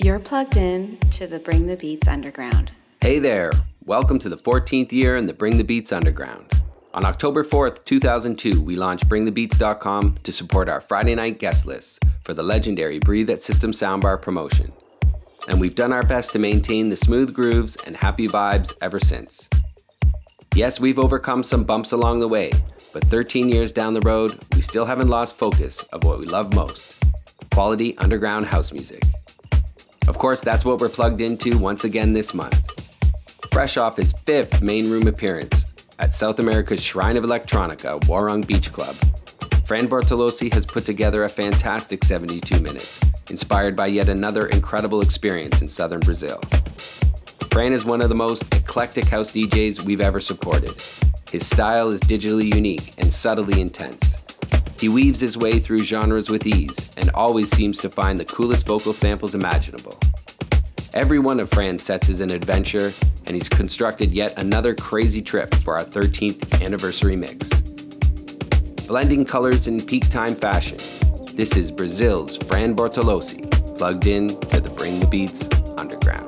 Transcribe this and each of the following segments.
You're plugged in to the Bring the Beats Underground. Hey there, welcome to the 14th year in the Bring the Beats Underground. On October 4th, 2002, we launched BringTheBeats.com to support our Friday night guest list for the legendary Breathe at System Soundbar promotion. And we've done our best to maintain the smooth grooves and happy vibes ever since. Yes, we've overcome some bumps along the way, but 13 years down the road, we still haven't lost focus of what we love most quality underground house music. Of course, that's what we're plugged into once again this month. Fresh off his fifth main room appearance at South America's Shrine of Electronica, Warung Beach Club, Fran Bortolossi has put together a fantastic 72 minutes, inspired by yet another incredible experience in southern Brazil. Fran is one of the most eclectic house DJs we've ever supported. His style is digitally unique and subtly intense. He weaves his way through genres with ease and always seems to find the coolest vocal samples imaginable. Every one of Fran's sets is an adventure, and he's constructed yet another crazy trip for our 13th anniversary mix. Blending colors in peak time fashion, this is Brazil's Fran Bortolossi, plugged in to the Bring the Beats Underground.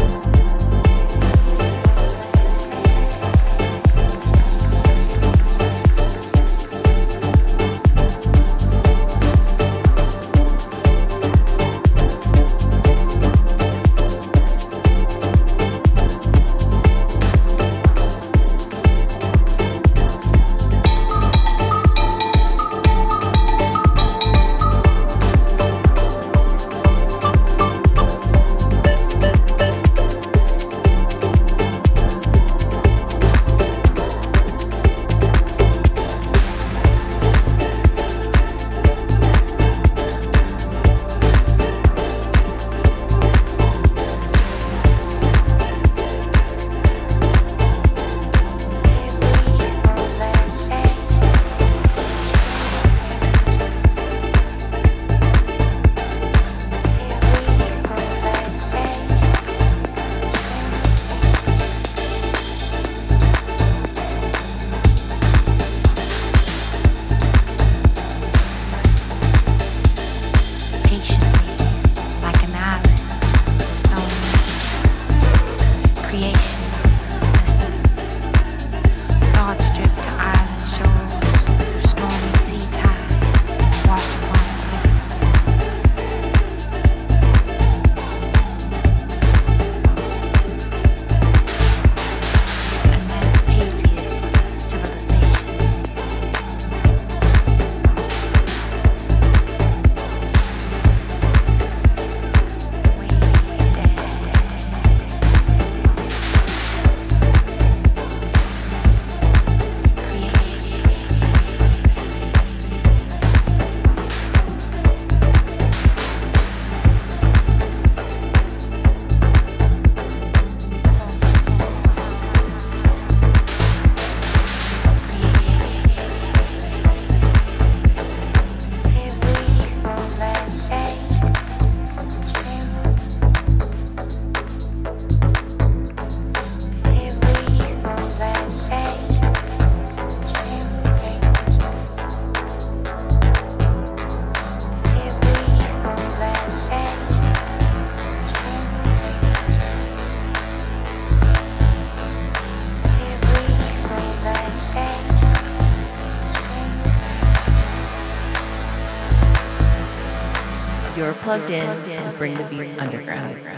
Plugged in to Bring the Beats Underground.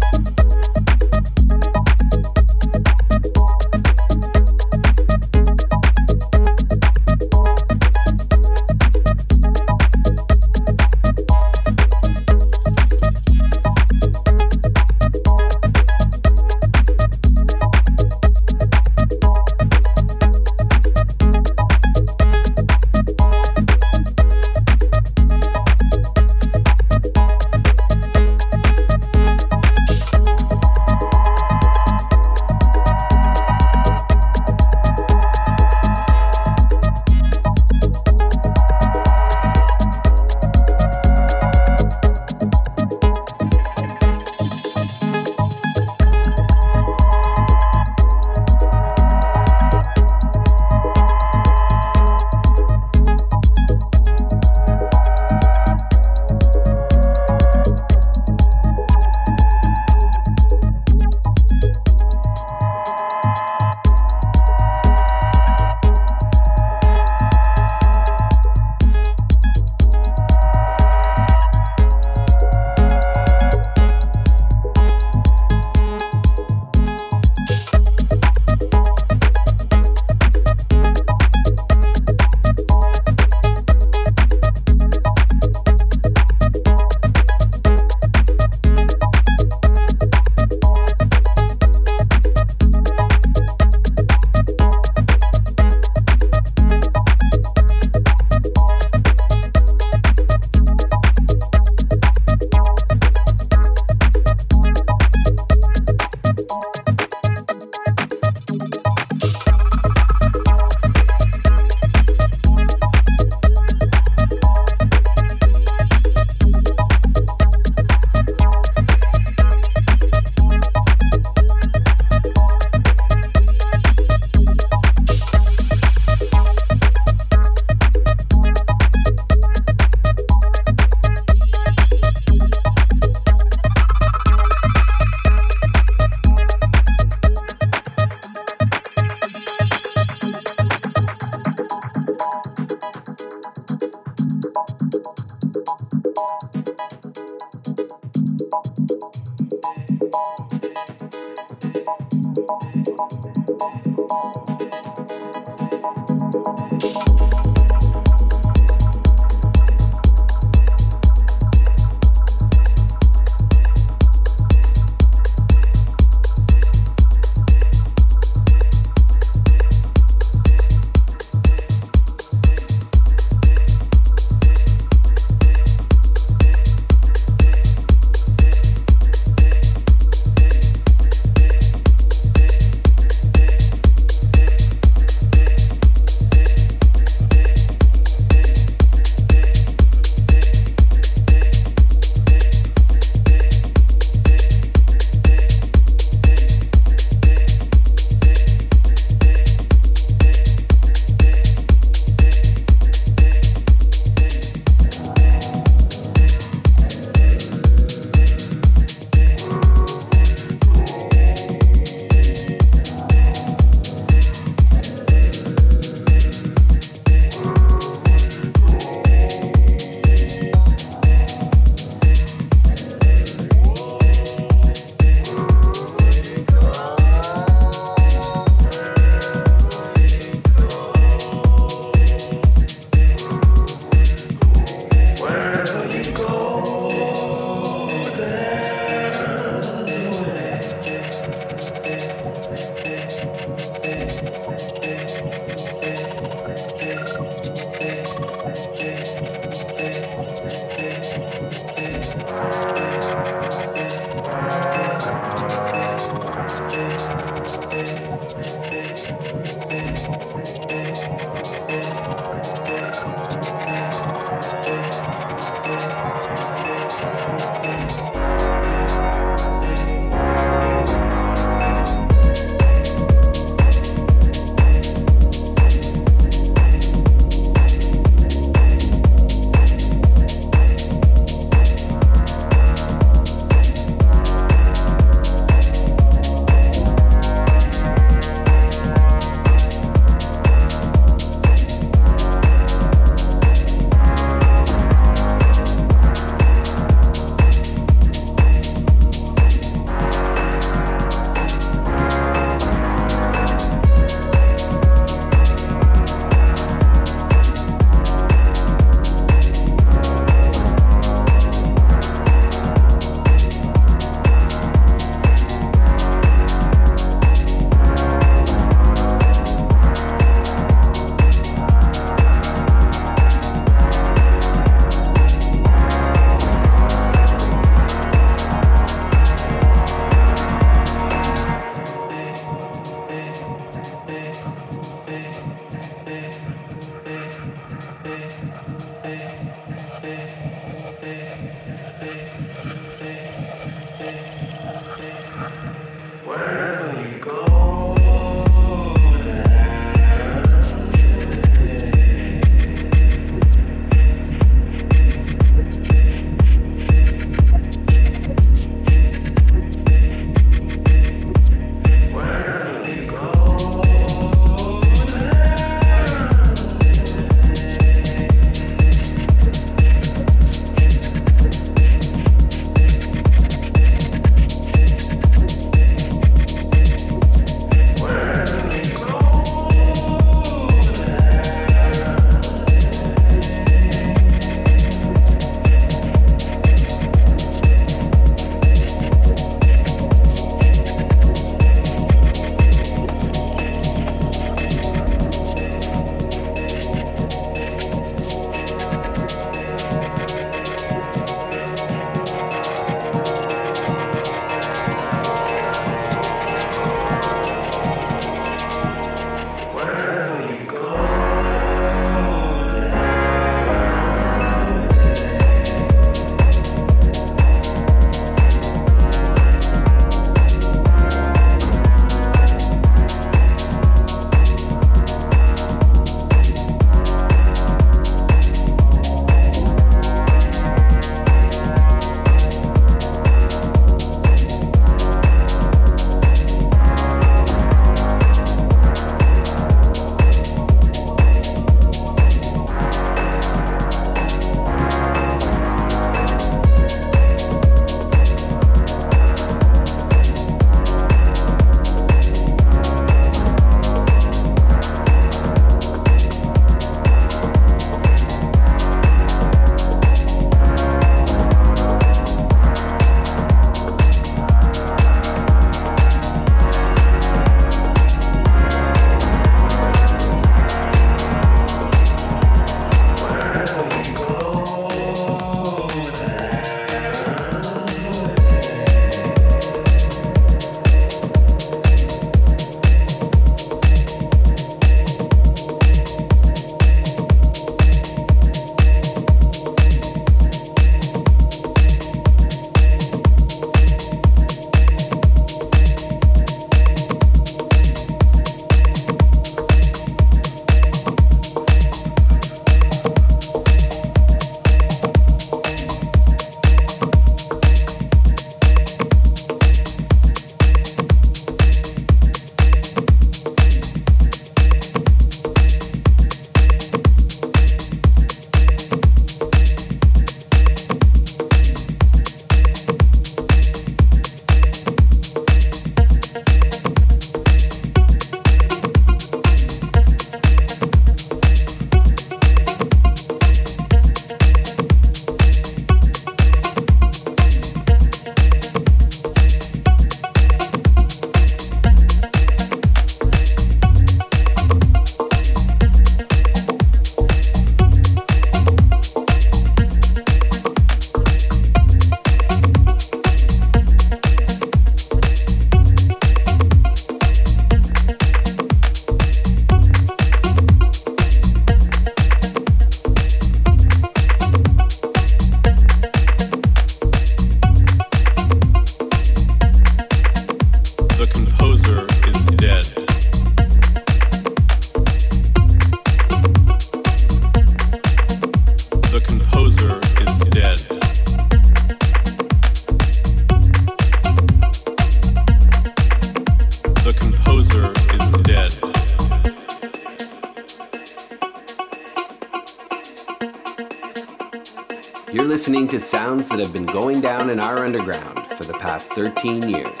In our underground for the past 13 years.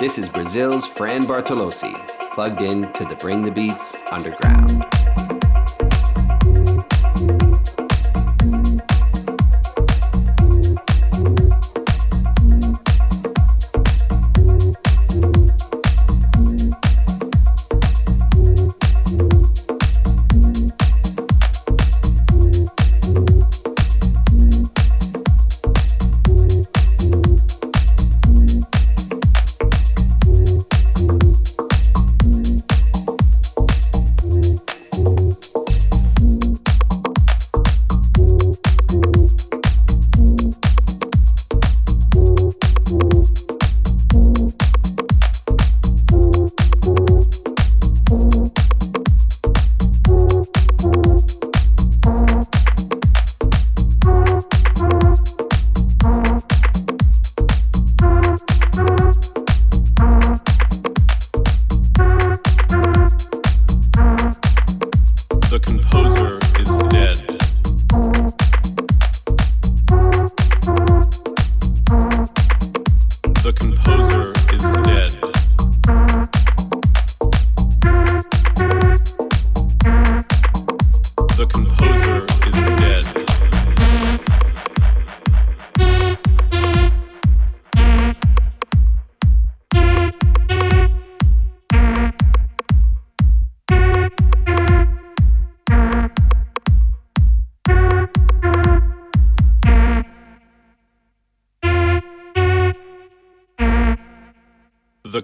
This is Brazil's Fran Bortolossi, plugged in to the Bring the Beats Underground.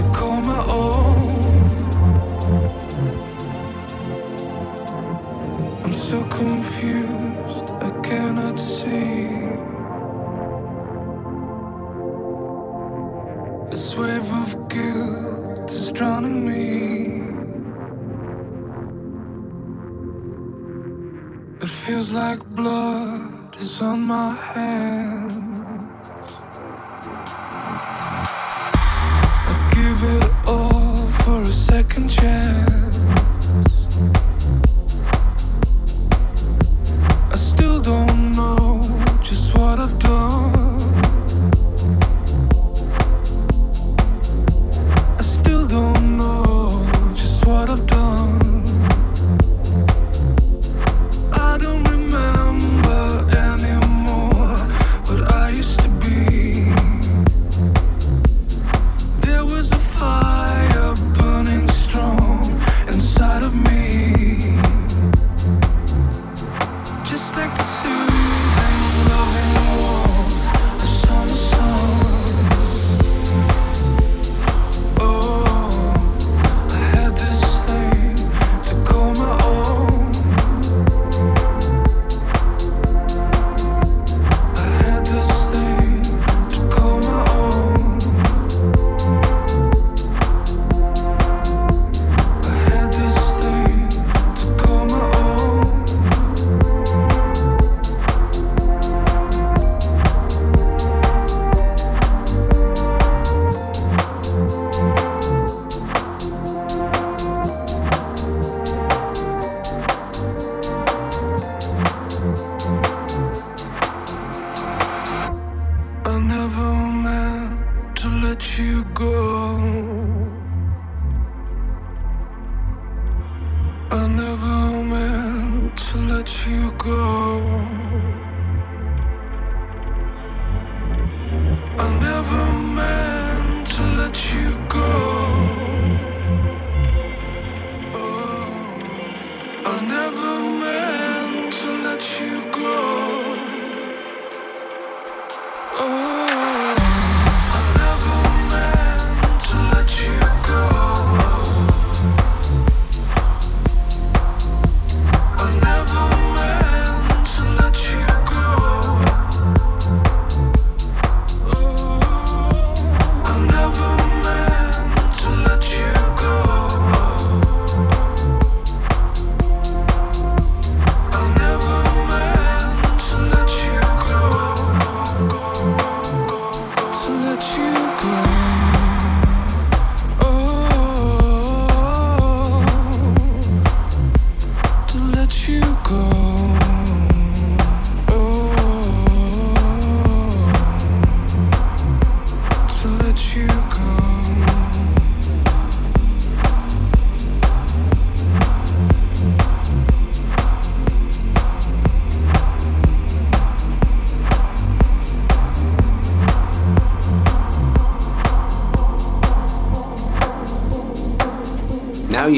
to call my own. I'm so confused, I cannot see. This wave of guilt is drowning me. It feels like blood is on my hands.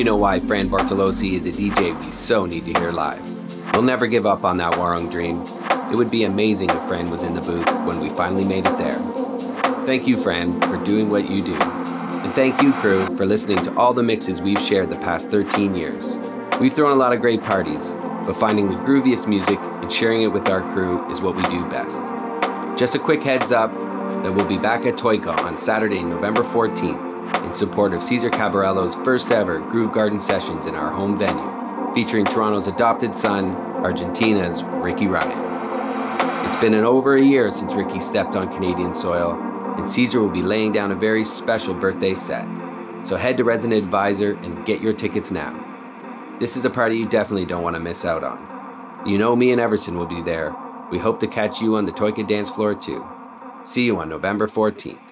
You know why Fran Bortolossi is a DJ we so need to hear live. We'll never give up on that Warung dream. It would be amazing if Fran was in the booth when we finally made it there. Thank you, Fran, for doing what you do. And thank you, crew, for listening to all the mixes we've shared the past 13 years. We've thrown a lot of great parties, but finding the grooviest music and sharing it with our crew is what we do best. Just a quick heads up that we'll be back at Toyka on Saturday, November 14th in support of Cesar Cabarello's first ever Groove Garden sessions in our home venue, featuring Toronto's adopted son, Argentina's Ricky Ryan. It's been an over a year since Ricky stepped on Canadian soil, and Caesar will be laying down a very special birthday set. So head to Resident Advisor and get your tickets now. This is a party you definitely don't want to miss out on. You know me and Everson will be there. We hope to catch you on the Toyka dance floor too. See you on November 14th.